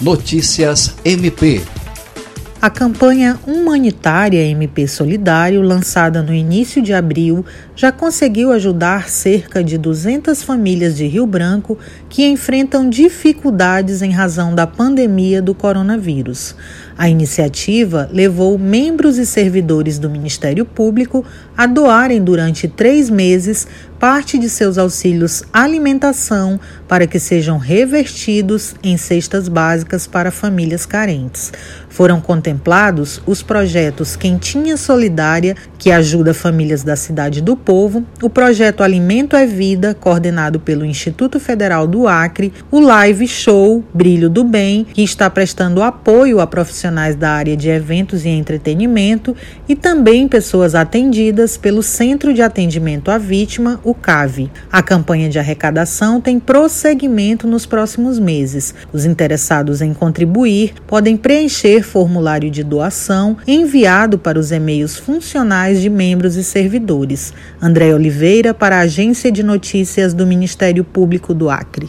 Notícias MP a campanha humanitária MP Solidário, lançada no início de abril, já conseguiu ajudar cerca de 200 famílias de Rio Branco que enfrentam dificuldades em razão da pandemia do coronavírus. A iniciativa levou membros e servidores do Ministério Público a doarem durante três meses parte de seus auxílios alimentação para que sejam revertidos em cestas básicas para famílias carentes. Foram contemplados os projetos Quentinha Solidária, que ajuda famílias da cidade do Povo, o projeto Alimento é Vida, coordenado pelo Instituto Federal do Acre, o Live Show Brilho do Bem, que está prestando apoio a profissionais da área de eventos e entretenimento, e também pessoas atendidas pelo Centro de Atendimento à Vítima, o CAV. A campanha de arrecadação tem prosseguimento nos próximos meses. Os interessados em contribuir podem preencher formulário de doação enviado para os e-mails funcionais de membros e servidores. André Oliveira, para a Agência de Notícias do Ministério Público do Acre.